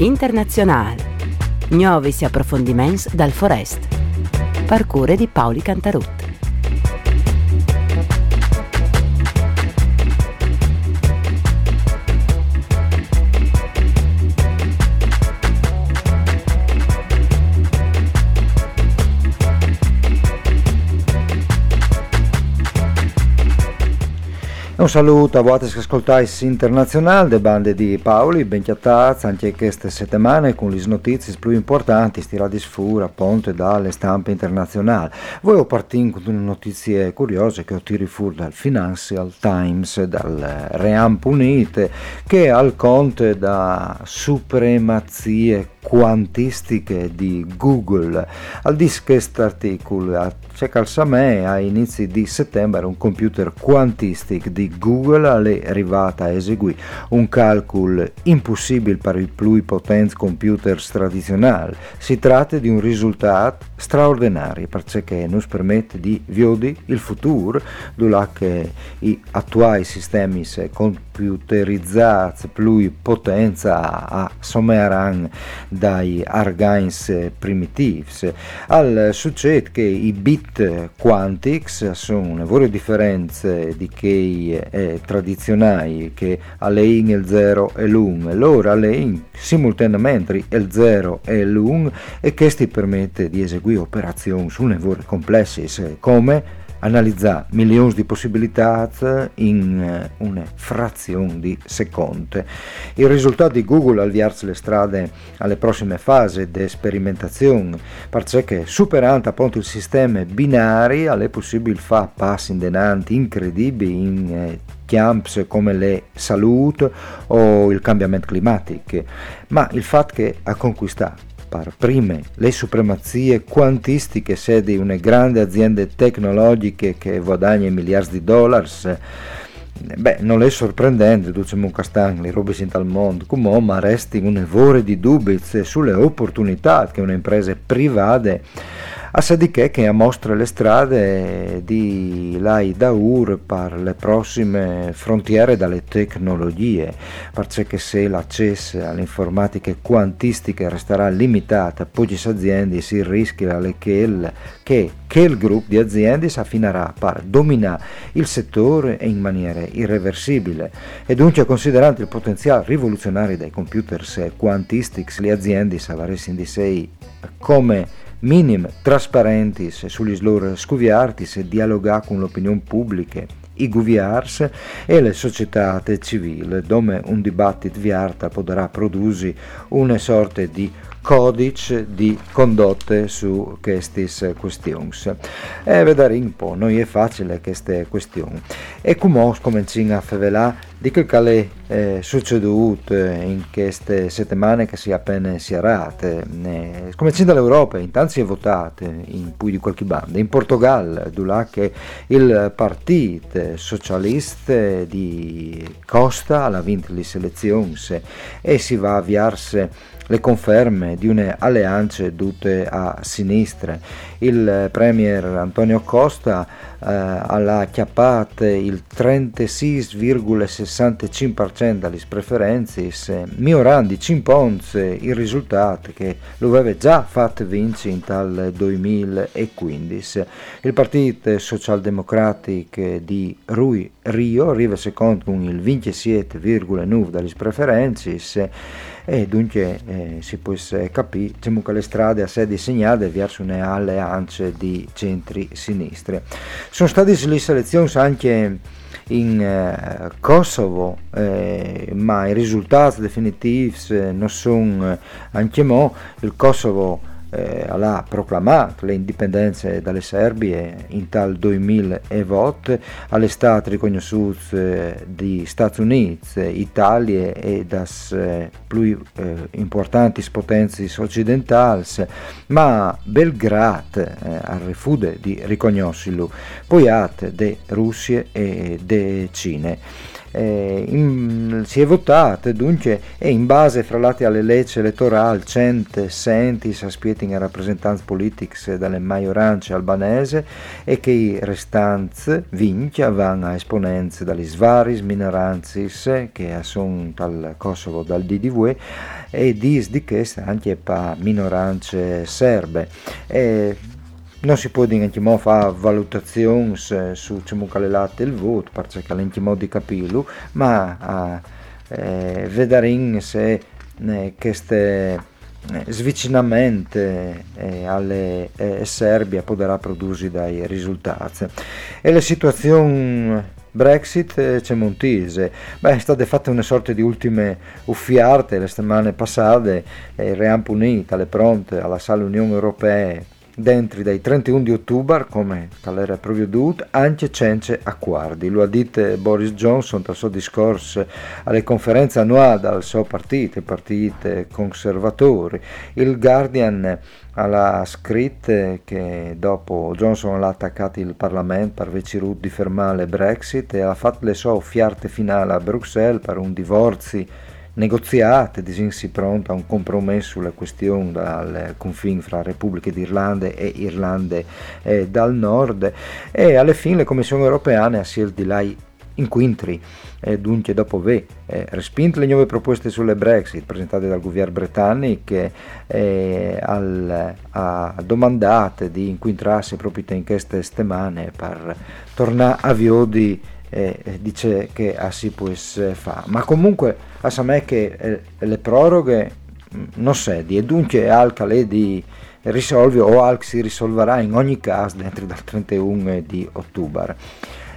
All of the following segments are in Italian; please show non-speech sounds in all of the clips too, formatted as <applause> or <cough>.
internazionale. Nuovi approfondiments dal Forest. Parcure di Paoli Cantarut. Un saluto a voi che ascoltate internazionale de bande di Paoli, ben chiattazzi anche queste settimane con le notizie più importanti stirate fuori appunto dalle stampe internazionali. Voi ho partito con notizie curiose che ho tirato fuori dal Financial Times, dal Ream Punite, che al conte da supremazie quantistiche di Google. Al di questo articolo c'è calzame a inizi di settembre un computer quantistic di Google è arrivata a un calcolo impossibile per i più potenti computer tradizionali. Si tratta di un risultato straordinario perché ci permette di vedere il futuro, dove i attuali sistemi computerizzati più potenza a sommeranno dai argains primitivi. Al succede che i bit quantics sono una varie differenze di che eh, tradizionali che allein il 0 e l'1 loro allein simultaneamente il 0 e l'1 e questi permette di eseguire operazioni su nevore complesse come analizzare milioni di possibilità in eh, una frazione di secondo. Il risultato di Google avviarsi le strade alle prossime fasi di sperimentazione, perché superando appunto il sistema binari è possibile fare passi in denanti incredibili in eh, camps come le salute o il cambiamento climatico, ma il fatto che a conquistare par prime le supremazie quantistiche se di una grande aziende tecnologiche che guadagna miliardi di dollari Beh, non è sorprendente, un castagno, le robe in tal mondo, come ma resti un evore di dubbi sulle opportunità che un'impresa privata a sadiché che mostra le strade di Lai Daur per le prossime frontiere dalle tecnologie, perché se l'accesso all'informatica quantistica resterà limitata, poi aziende si rischia che che, che il gruppo di aziende si affinerà per dominare il settore in maniera irreversibile. E dunque considerando il potenziale rivoluzionario dei computer quantistics, le aziende saranno di sé come minim trasparentis sugli loro scuviartis dialogare con l'opinione pubblica, i guviars e le società civili, dove un dibattito viarta potrà produrre una sorta di codice di condotte su queste questioni. E vedere un po', non è facile queste questioni. E come cominciamo a favelare di che è eh, succeduto in queste settimane che si è appena sierate. Eh, cominciando dall'Europa, intanto si è votato in più di qualche banda. In Portogallo, dove che il partito socialista di Costa ha vinto le elezioni e si va a avviarsi le conferme di une alleanze tutte a sinistra. Il premier Antonio Costa eh, ha chiappato il 36,65% delle preferenze, migliorando 5 il risultato che lo aveva già fatto vincere in tal 2015. Il partito socialdemocratico di Rui Rio arriva secondo con il 27,9% delle preferenze e dunque eh, si può capire diciamo che le strade a sé disegnate verso une alleanze di centri-sinistre. Sono state le selezioni anche in eh, Kosovo, eh, ma i risultati definitivi eh, non sono anche mo. Il Kosovo eh, ha proclamato le indipendenze dalle Serbie in tal 2008, all'estate riconosciute di Stati Uniti, Italia e das eh, più eh, importanti potenze occidentali, ma Belgrado eh, ha rifiutato di riconoscerlo, poi ha de Russia e de Cina. Eh, in, si è votato dunque e in base fra l'altro alle leggi elettorali cente senti aspieting rappresentanze politiche dalle maggioranze albanese e che i restanti vinci vanno a esponenze dalle svaris minoranze che sono dal Kosovo dal DDV e dis di che anche per minoranze serbe. E non si può dire che fare valutazioni su come calcolate il voto, perché è modo di capirlo, ma eh, vedere se eh, queste eh, svicinamento eh, alle eh, Serbia potrà produrre dai risultati. E la situazione Brexit eh, c'è Montise. Beh, è state fatte una sorta di ultime uffiarte le settimane passate e il Ream Punita, le pronte alla Sala Unione Europea dentro dai 31 di ottobre, come era proprio dovuto, anche cence accordi. Lo ha detto Boris Johnson dal suo discorso alle conferenze annuali del suo partito, il partito conservatori. Il Guardian ha scritto che dopo Johnson ha attaccato il Parlamento per Vecirut di fermare Brexit e ha fatto le sue offiarte finali a Bruxelles per un divorzio negoziate, disinsi pronto a un compromesso sulla questione del confine fra Repubbliche d'Irlanda e Irlande eh, dal nord. E alla fine le commissioni europee ha scelto di là inquintri e dunque dopo aver eh, respinto le nuove proposte sulle Brexit presentate dal governo britannico eh, al, ha domandato di inquintrarsi proprio in queste settimane per tornare a Viodi eh, dice che ah, si può fare ma comunque a me che eh, le proroghe mm, non sedi e dunque Alca le di risolve o Alc si risolverà in ogni caso dentro dal 31 di ottobre.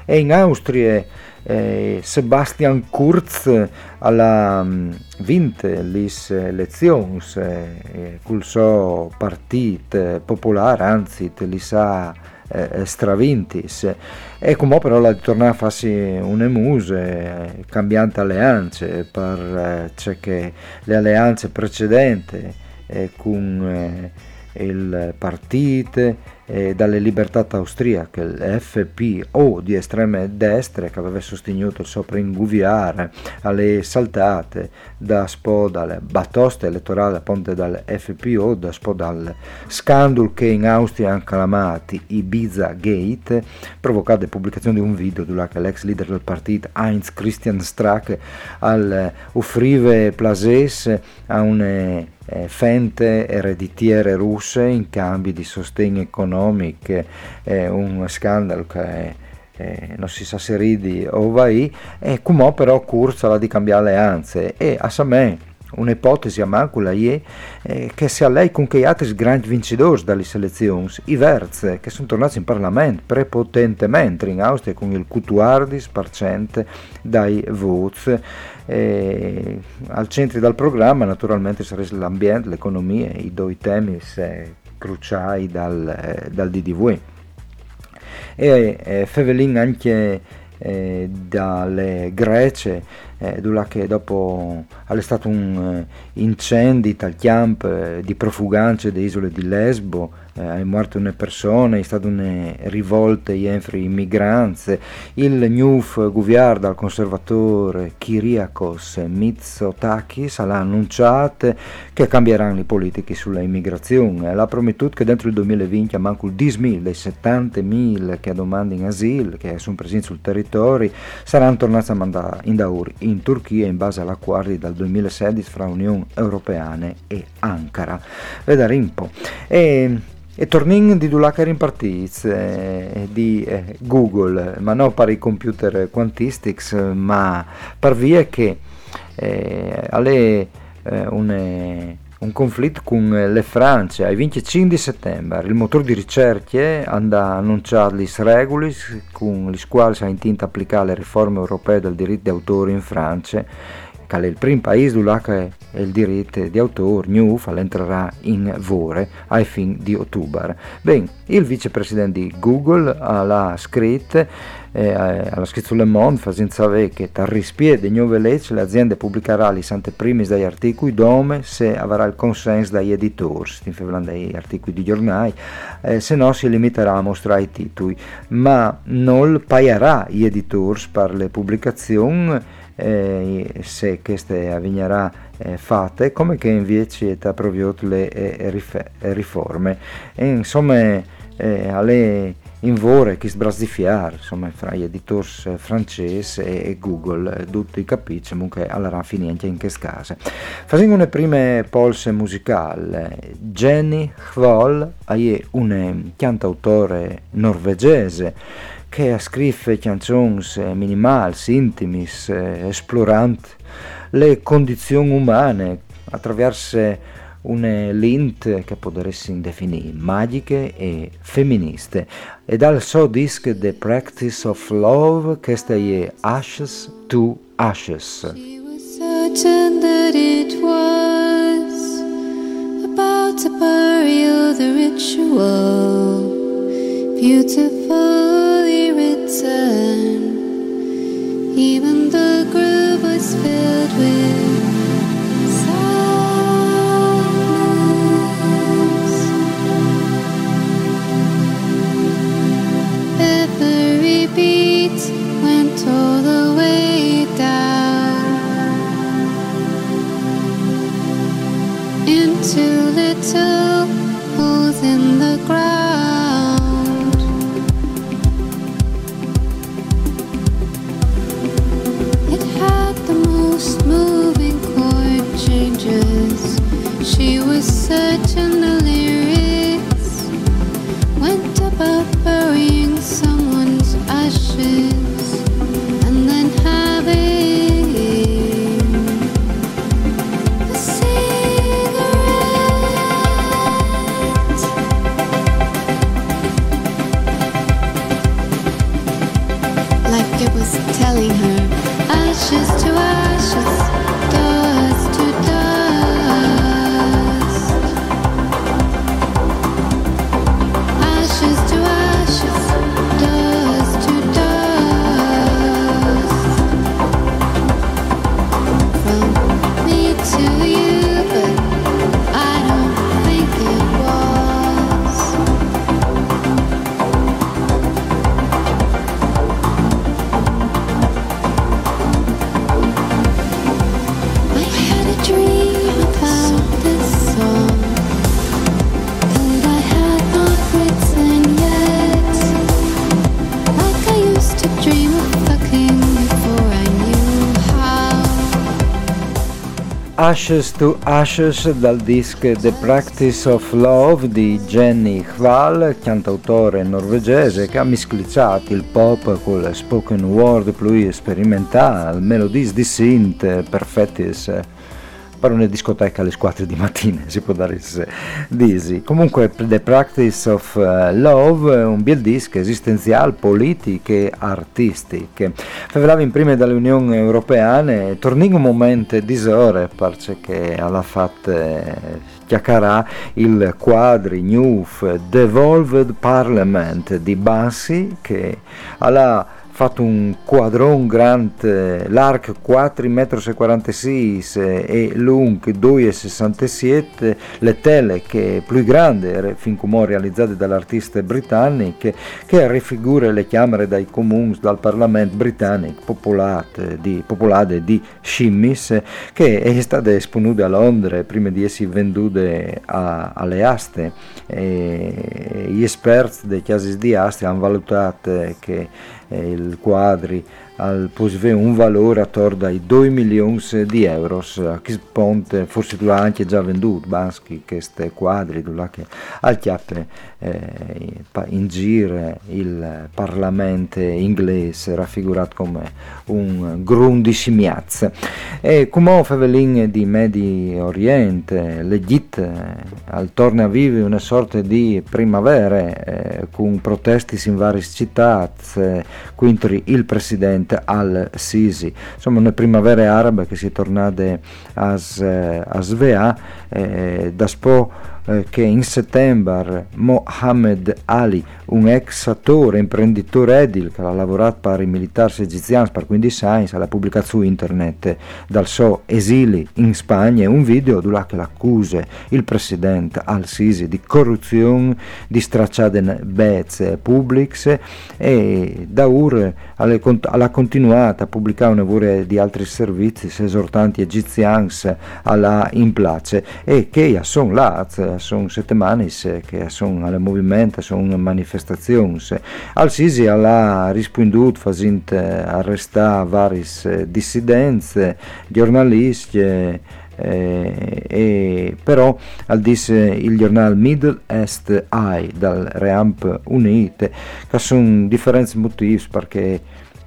E in Austria eh, Sebastian Kurz ha mm, vinto le elezioni eh, col suo partito popolare anzi li sa eh, stravintis e come però la di tornare a farsi une muse eh, cambiante alleanze per eh, che le alleanze precedenti eh, con eh, il partito eh, dalle libertà austriache, il FPO di estreme destre che aveva sostenuto il sopringuviare alle saltate da spo dal batoste elettorale appunto dal FPO, da spo dal scandalo che in Austria hanno chiamati Ibiza Gate, provocato la pubblicazione di un video dove l'ex leader del partito Heinz Christian Strack al offrive plases a un eh, fente ereditiere russe in cambio di sostegno economico, eh, un scandalo che eh, non si sa se ridi o vai, e come però cursa la di cambiare alleanze e a me un'ipotesi a macula è eh, che sia lei con che altri grandi vincitori dalle selezioni, i Verz, che sono tornati in Parlamento prepotentemente in Austria con il 14% dai voti. Eh, al centro del programma naturalmente sarebbe l'ambiente, l'economia, i due temi cruciali dal, eh, dal DDV. E eh, Fevelin anche eh, dalle Grece, eh, che dopo è stato un eh, incendio al camp eh, di profuganze delle isole di Lesbo, eh, è morto una persona, è stata una rivolta entro i migranti, il NUF Guviarda, il conservatore Kyriakos Mitsotakis, ha annunciato che cambieranno le politiche sulla immigrazione. L'ha promettuto che dentro il 2020 a manco il 10.000 dei 70.000 che domandano in asilo, che sono presenti sul territorio, saranno tornati a mandare in Dauri in Turchia in base all'accordo dal 2016 fra Unione Europea e Ankara. Vedere un po'. E e torniamo di Dulacar in partits eh, di eh, Google, ma non per i computer quantistics, ma per via che eh, alle eh, un, un conflitto con le Francia il 25 settembre. Il motore di ricerca ha annunciato le regole con le quali si intenta applicare le riforme europee del diritto d'autore in Francia è il primo paese dove il diritto di autore new entrerà in vore ai fine di ottobre. Ben, il vicepresidente di Google ha scritto eh, alla scritto Le Monde facendo sapere che dal rispie di nuove leggi l'azienda pubblicherà le sante prime dagli articoli dove se avrà il consenso dagli editori, stiamo parlando degli articoli di giornali, eh, se no si limiterà a mostrare i titoli, ma non pagherà gli editori per le pubblicazioni eh, se queste avvegnerà eh, fatte, come che invece ha provveduto le eh, riforme. E, insomma, eh, alle in vore che sbrasifiare insomma fra gli editori eh, francesi e, Google eh, tutti capiscono comunque allora finire in che scase facendo le prime polse musicali Jenny Hvol è un cantautore norvegese che ha scritto canzoni eh, minimali, intimi, esploranti le condizioni umane attraverso une lint che potresti definire magiche e femministe e dal suo disco The Practice of Love che è Ashes to Ashes. She was certain that it about to bury the ritual beautifully written even the groove was filled with Ashes to Ashes dal disc The Practice of Love di Jenny Hval, cantautore norvegese che ha misclicciato il pop con le spoken word più sperimentale, melodies di synth perfetti per una discoteca alle 4 di mattina, <laughs> si può dare disi. Comunque The Practice of uh, Love è un bel disco esistenziale, politiche, artistiche. Favelava in prima dall'Unione Europea e torni un momento di ore perché alla fatta chiacchierà il quadri Newf Devolved Parliament di Bassi che alla fatto un quadron grande, l'arc 4,46 m e lungo 2,67 le tele che è più grande fin come realizzate dall'artista britannico che raffigura le camere dai comuni dal Parlamento britannico popolate di, popolate di scimmis che è stata esponuta a Londra prima di essere vendute a, alle aste. E gli esperti dei casi di aste hanno valutato che il quadri al posve un valore attorno ai 2 milioni di euro. Che ponte forse tu l'hai anche già venduto Baschi questi quadri tu che al chiappe eh, in giro il Parlamento inglese raffigurato come un grundissimiaz e come Fevelin di Medio Oriente l'Egitto eh, al torna a vivere una sorta di primavera eh, con protesti in varie città eh, contro il presidente al-Sisi. Insomma, una primavera araba che si è tornata a, a Svea, eh, da spo eh, che in settembre Mohammed Ali, un ex attore, imprenditore edil che ha lavorato per i militari egiziani per 15 anni, ha pubblicato su internet dal suo esili in Spagna un video dove l'accusa il presidente Al-Sisi di corruzione, di stracciate bezze pubbliche e da ur alla continuata a pubblicare una di altri servizi esortanti egiziani alla in place e che sono là sono settimane che sono al movimento, sono manifestazioni. Al-Sisi ha risponduto facendo arrestare vari dissidenti, giornalisti, eh, e, però al disse il giornale Middle East Eye dal Reamp Unite che sono differenti motivi perché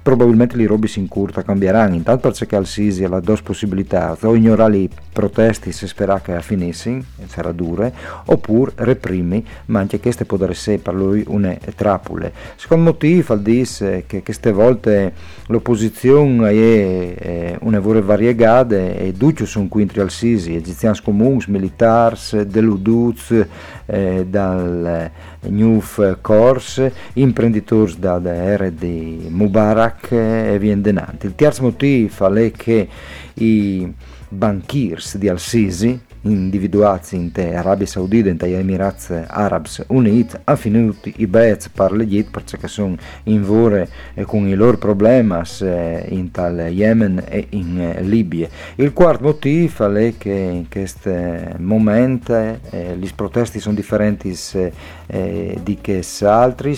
probabilmente le robe si incurta cambieranno intanto perché al Sisi ha due possibilità o ignorare i protesti se spera che finissero sarà dure oppure reprimi ma anche queste potrebbero essere per lui una trappole secondo motivo al dice che queste volte l'opposizione è, una vore variegate e duccio sono quintri al Sisi egiziani comuni, militari, deluduz eh, dal New Corse imprenditori da, era di Mubarak Iraq e vien denanti. Il terzo motivo è che i banchiers di Al-Sisi, individuati in te Arabia Saudita e Emirati Arabi Uniti, hanno finito i bet per l'Egitto perché sono in vore con i loro problemi eh, in tal Yemen e in eh, Libia. Il quarto motivo è che in questo momento eh, i protesti sono differenti eh, di che altri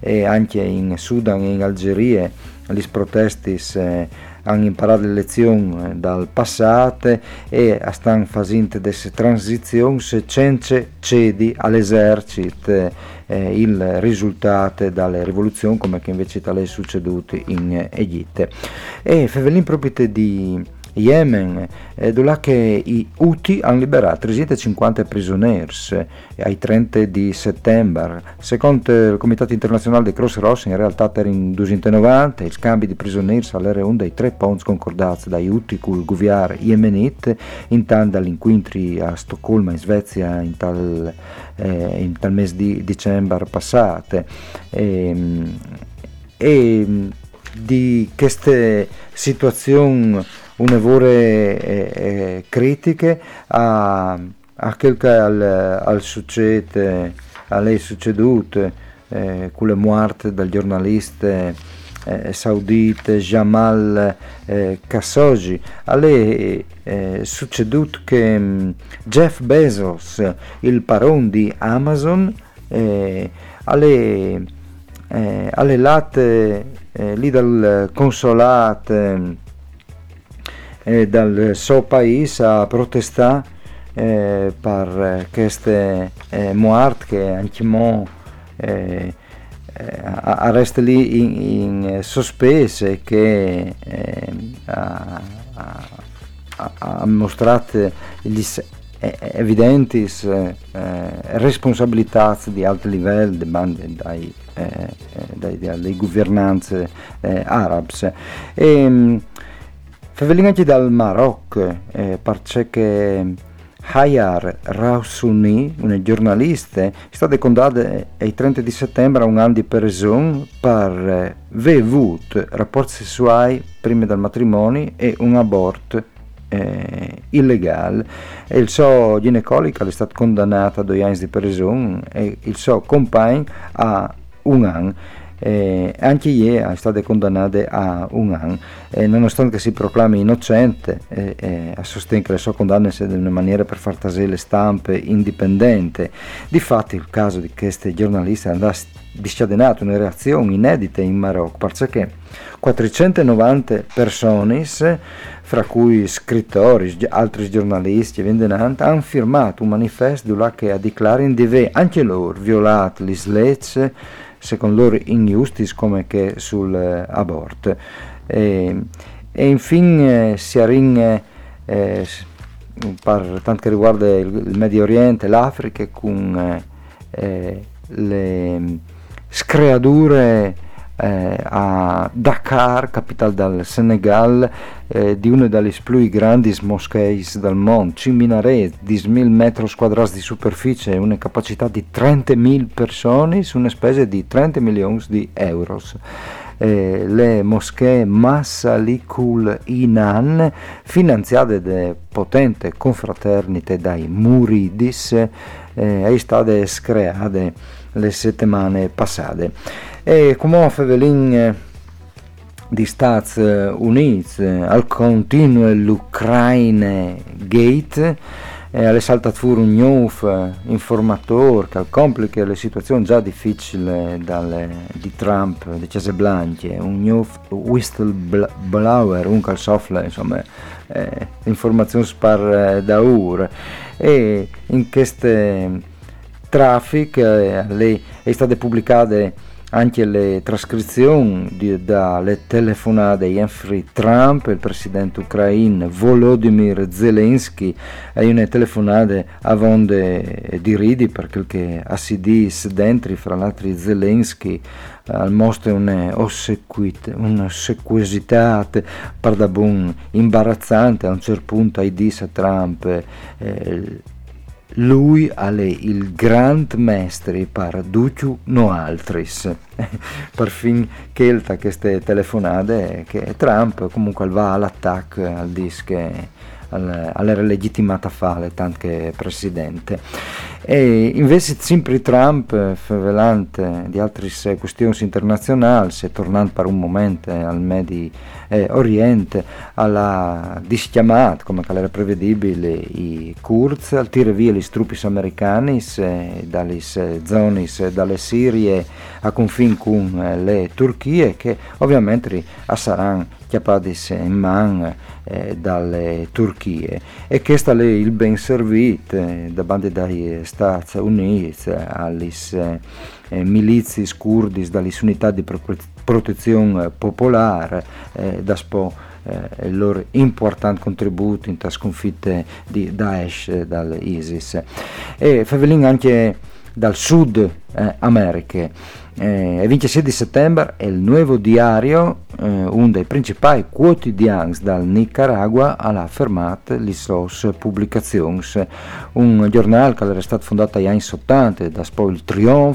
e anche in Sudan e in Algeria gli protesti eh, hanno imparato le lezioni eh, dal passato e stanno facendo queste transizioni senza cedi all'esercito eh, il risultato dalle rivoluzioni come che invece è succeduto in Egitto. E Fevelin proprio di Yemen, eh, che i Houthi hanno liberato 350 prigionieri eh, ai 30 di settembre. Secondo il Comitato Internazionale dei Cross Ross, in realtà in 290 i scambi di prigionieri all'era un dei tre ponti concordati dai Houthi con il governo yemenite, in tal dall'incontri a Stoccolma in Svezia in tal, eh, in tal mese di dicembre passato. E, ehm, e di queste situazioni un'evore eh, eh, critiche a, a quel che al, al succede, a lei succedute, eh, con le morte del giornalista eh, saudita Jamal eh, Khashoggi. A lei è succeduto che mh, Jeff Bezos, il paron di Amazon, eh, alle, eh, alle latte eh, lì dal consolato eh, dal suo paese a protestare eh, per queste eh, morti che anche mo eh, eh resta lì in, in sospese che eh, ha, ha, mostrato gli evidenti eh, responsabilità di alto livello dai, eh, dai, dai governanze eh, anche dal Marocco, eh, perché Hayar Rausuni, una giornalista, è stata condannata il 30 di settembre a un anno di prigione per aver avuto rapporti sessuali prima del matrimonio e un aborto eh, illegale. E il suo ginecologo è stato condannato a due anni di prigione e il suo compagno a un anno eh, anche ieri è stata condannata a un anno, eh, nonostante si proclami innocente, eh, eh, sostiene che le sue condanne siano una maniera per far tasere le stampe indipendente. Difatti il caso di queste giornaliste ha discatenato una reazione inedita in Marocco, perché 490 persone, fra cui scrittori, altri giornalisti hanno firmato un manifesto che ha dichiarato di aver anche loro violato le leggi secondo loro ingiustis come che sull'aborto. Eh, e infine eh, si arringe eh, per tanto che riguarda il, Medio Oriente, l'Africa, con eh, le screature eh, a Dakar, capitale del Senegal, eh, di una delle più grandi moschee del mondo, 5 minaret di 1000 metri quadrati di superficie e una capacità di 30.000 persone su una spesa di 30 milioni di euro. Eh, le moschee Massalikul Inan, finanziate da potente confraternite dai Muridis, eh, è state create le settimane passate. E come Fevelin eh, di Stati Uniti eh, al continuo l'Ucraine Gate e alle saltat fuori un nuovo eh, informatore che complica le situazioni già difficili dalle, di Trump, di Cese Blanche, un nuovo whistleblower, un calzofle, insomma, eh, informazioni spar da ore. E in queste traffic eh, le, è state pubblicate anche le trascrizioni dalle telefonate di Henry Trump, il presidente ucraino Volodymyr Zelensky, e una telefonata a vonde di ridi perché che assidis dentro, fra l'altro Zelensky, al mostra un'ossequosità pardabun imbarazzante a un certo punto ai disse a Trump eh, lui è il grand mestre per duciu no altris <laughs> per fin chelta queste telefonate che Trump comunque va all'attacco al disco alla legittimata fale tanto che presidente. E invece sempre Trump favelante di altre questioni internazionali se tornando per un momento al Medio eh, Oriente alla dischiamata come era prevedibile i Kurz al tirare via gli truppi americani dalle zone dalle Sirie a confine con eh, le Turchie che ovviamente saranno chiappati in man eh, dalle Turchie. E questo è il ben servito eh, da bande dai Stati Uniti alle eh, milizie kurdis dalle unità di protezione popolare eh, da spo eh, il loro importante contributo in sconfitte di Daesh eh, dall'ISIS e Favelin anche dal sud eh, America eh, il 26 settembre è il nuovo diario, eh, uno dei principali quotidiani dal Nicaragua, ha fermato le sue pubblicazioni. Un giornale che era stato fondato negli anni 70 da poi il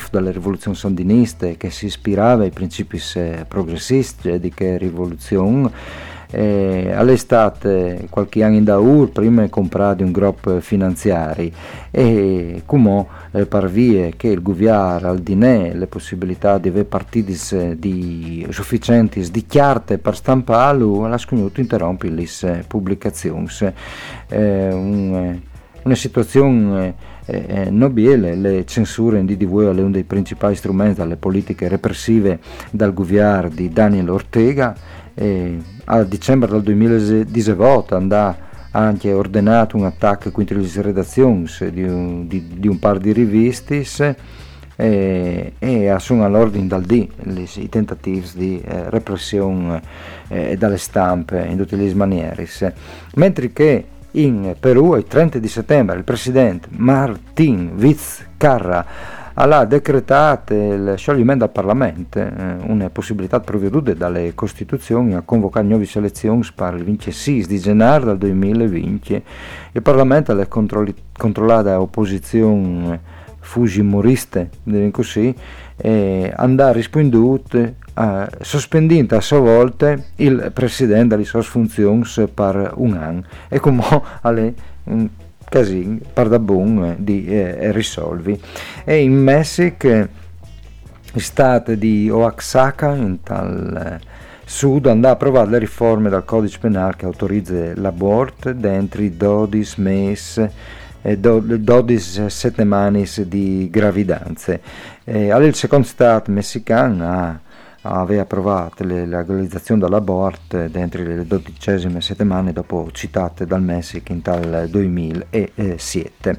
delle rivoluzioni sandiniste che si ispirava ai principi progressisti di che rivoluzione eh, all'estate qualche anno in daur prima comprare un gruppo finanziari. E come eh, parvie che il governo al dinè le possibilità di avere partiti di sufficienti di chiarte per stamparlo la scognuto interrompe le pubblicazioni eh, un, una situazione eh, eh, nobile, le censure in DDV è uno dei principali strumenti delle politiche repressive dal governo di Daniel Ortega. E a dicembre del 2018 andò anche ordinato un attacco contro le redazioni di un, di, di un par di riviste e, e assume all'ordine dal D i tentativi di eh, repressione eh, dalle stampe in tutte le maniere. Mentre che in Perù il 30 di settembre il presidente Martin Vizcarra ha decretato il scioglimento del Parlamento, eh, una possibilità provveduta dalle Costituzioni a convocare nuove elezioni per il 26 di gennaio del 2020. Il Parlamento è controllato dall'opposizione fujimoriste, così, e andrà risponduto eh, sospendendo a sua volta il Presidente dalle sue funzioni per un anno. E come alle casino pardabun eh, di eh, risolvi. E in Messico, state di Oaxaca, in tal eh, sud, andò a approvare le riforme del codice penale che autorizza l'aborto dentro i 12 mesi e 12 settimane di gravidanze. E, il secondo stato messicano ha aveva approvato le legalizzazione dell'aborto dentro le dodicesime settimane dopo citate dal Messico in tal 2007.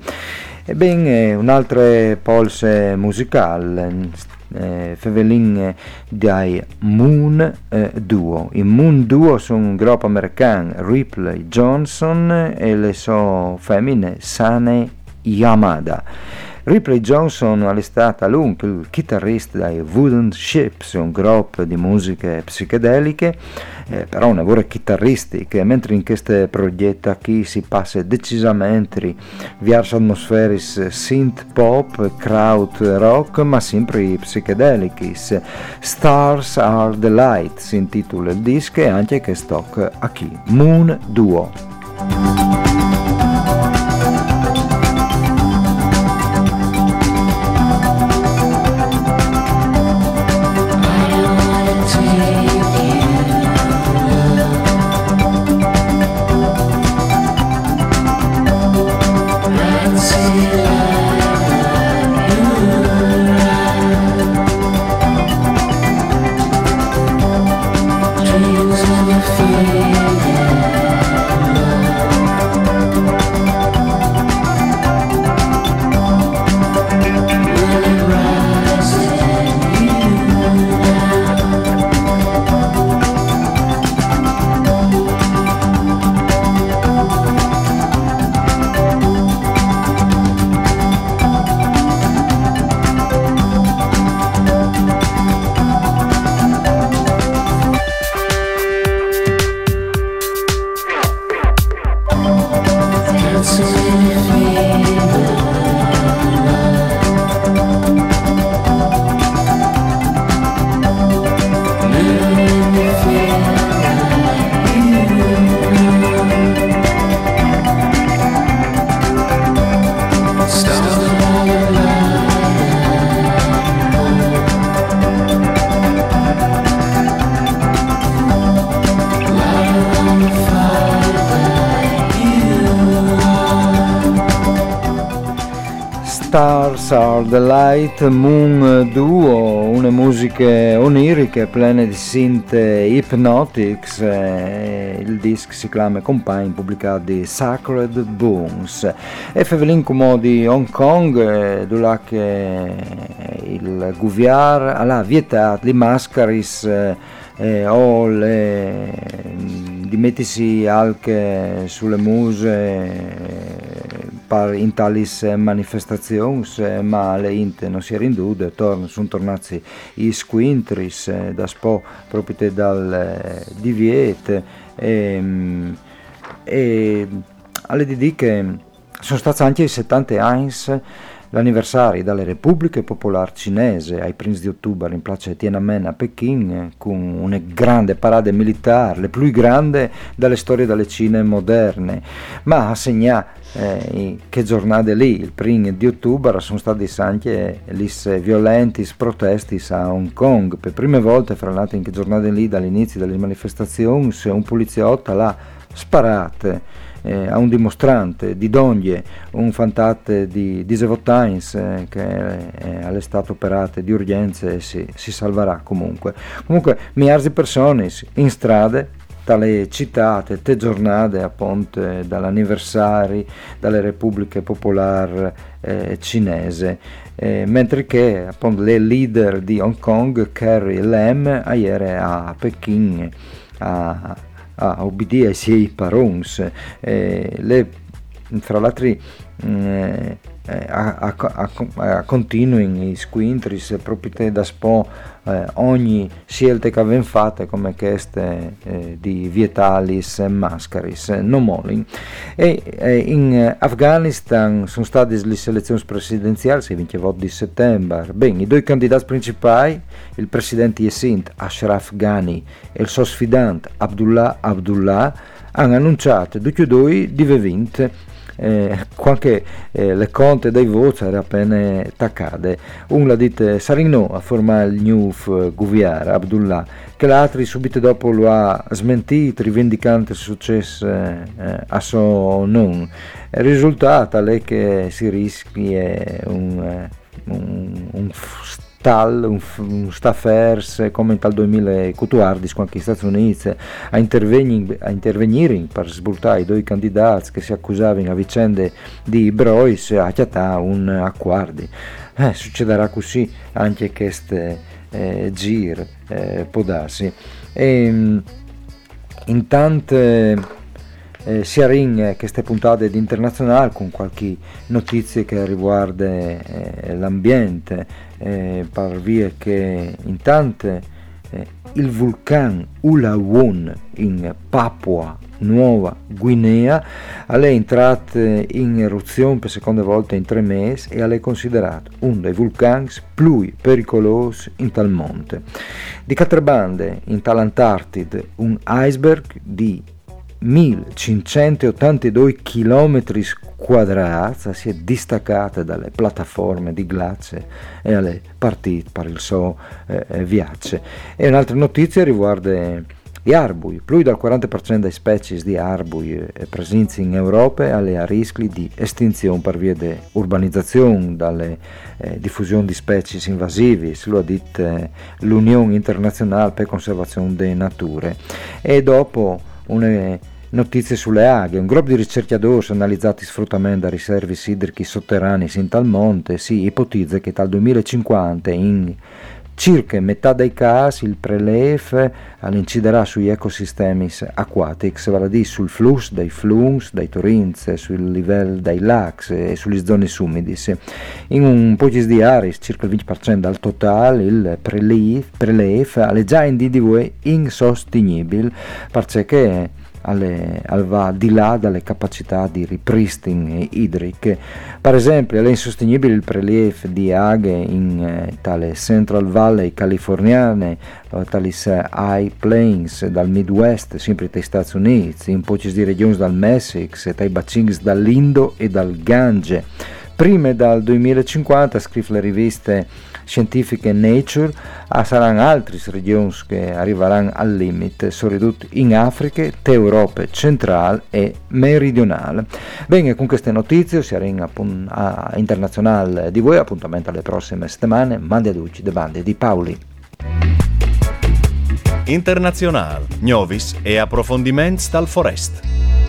Ebbene, un'altra polse musicale, eh, Fevelin dai Moon eh, Duo. I Moon Duo sono un gruppo americano, Ripley Johnson e le sue femmine Sane Yamada. Ripley Johnson all'estate lungo, il chitarrista dai Wooden Ships, un gruppo di musiche psichedeliche, eh, però una vera chitarristica, mentre in questo progetto qui si passa decisamente verso atmosfere synth pop, crowd rock, ma sempre psichedelici. Stars Are the Light si intitola il disco e anche che stock a chi? Moon Duo. Yeah. Are the Light Moon Duo, una musiche oniriche piene di synth hypnotics, eh, il disc si chiama Compagni pubblicato di Sacred Bones. E Fevelin come di Hong Kong, eh, dove che il Guviar ha vietato le mascaris eh, eh, o le, di mettersi anche sulle muse in tali manifestazioni, ma le inte non si rindude, torn, sono tornati i squintris eh, da spo proprio dal eh, diviete e, e alle di che sono stati anche i 70 anni l'anniversario delle Repubbliche Popolari Cinese ai primi di ottobre in piazza Tiananmen a Pechino con una grande parade militare, le più grandi dalle storie delle Cine moderne, ma a segnare eh, che giornate lì, il primo di ottobre, sono stati anche gli violenti protesti a Hong Kong. Per prime volte, fra l'altro, in che giornate lì, dall'inizio delle manifestazioni, un poliziotto l'ha sparate. Eh, a un dimostrante di Donglie, un fantate di, di Times eh, che è, è all'estate operate di urgenze e si, si salverà comunque. Comunque, miliardi di persone in strade tale citate te giornate appunto dall'anniversario delle repubbliche popolari eh, cinese eh, mentre che appunto le leader di Hong Kong Carrie Lam ieri a Pechino a, a obbedire ai suoi parons eh, le fra l'altro mm, eh, a, a, a, a continui squintris proprio da spo eh, ogni scelta che avevano fatte come queste eh, di Vietalis e Mascaris non molin e in Afghanistan sono state le selezioni presidenziali il 20 di settembre. Bene i due candidati principali il presidente Yesint Ashraf Ghani e il suo sfidante Abdullah Abdullah hanno annunciato due di vivente eh, qualche eh, le conte dei voti era appena taccade. Un la dite Sarino a formare il new Guviar, Abdullah, che l'altro subito dopo lo ha smentito, rivendicando il successo eh, a suo non. Risultato è che si rischia un, eh, un, un tal un, un staffers come in tal 2014 quando gli Stati Uniti a, interveni, a intervenire per sburtare i due candidati che si accusavano a vicende di Brois a chiatà un accordi eh, succederà così anche queste eh, gir eh, può darsi. E, in tante eh, sia in queste puntate di internazionale con qualche notizia che riguarda eh, l'ambiente, eh, per via che in tante eh, il vulcano Ulawun in Papua Nuova Guinea è entrato in eruzione per seconda volta in tre mesi e è considerato uno dei vulcani più pericolosi in tal monte. Di quattro bande in tal Antartide un iceberg di 1582 km quadrati si è distaccata dalle piattaforme di glace e alle partite per il suo eh, viaggio. E un'altra notizia riguarda gli arbui. Più del 40% delle specie di arbui eh, presenti in Europa è a rischio di estinzione per via di urbanizzazione, dalle eh, diffusione di specie invasive, lo ha detto eh, l'Unione Internazionale per la Conservazione delle Nature. E dopo una Notizie sulle aghe. Un gruppo di ricercatori ha analizzato sfruttamento dei riservi idrici sotterranei in tal monte si ipotizza che dal 2050 in circa metà dei casi il prelef inciderà sugli ecosistemi acquatici, vale a dire sul flusso dei flux, dei torrenti, sul livello dei laghi e sulle zone umidi. In un po' di aree, circa il 20% del totale, il prelef, prelef è già in DDV insostenibile perché alle, al va di là dalle capacità di ripristino idriche. Per esempio è insostenibile il prelievo di aghe in eh, tale Central Valley californiane, tali High Plains dal Midwest, sempre dai Stati Uniti, in poche di regioni dal Messico, dai bacini dall'Indo e dal Gange. Prima dal 2050, scrive le riviste scientifiche Nature, ah, saranno altre regioni che arriveranno al limite, soprattutto in Africa, Europa centrale e meridionale. Bene, con queste notizie si arriva a internazionale di voi, appuntamento alle prossime settimane, mandi a Duci, de bande di Paoli. Internazionale, Novis e approfondimenti dal Forest.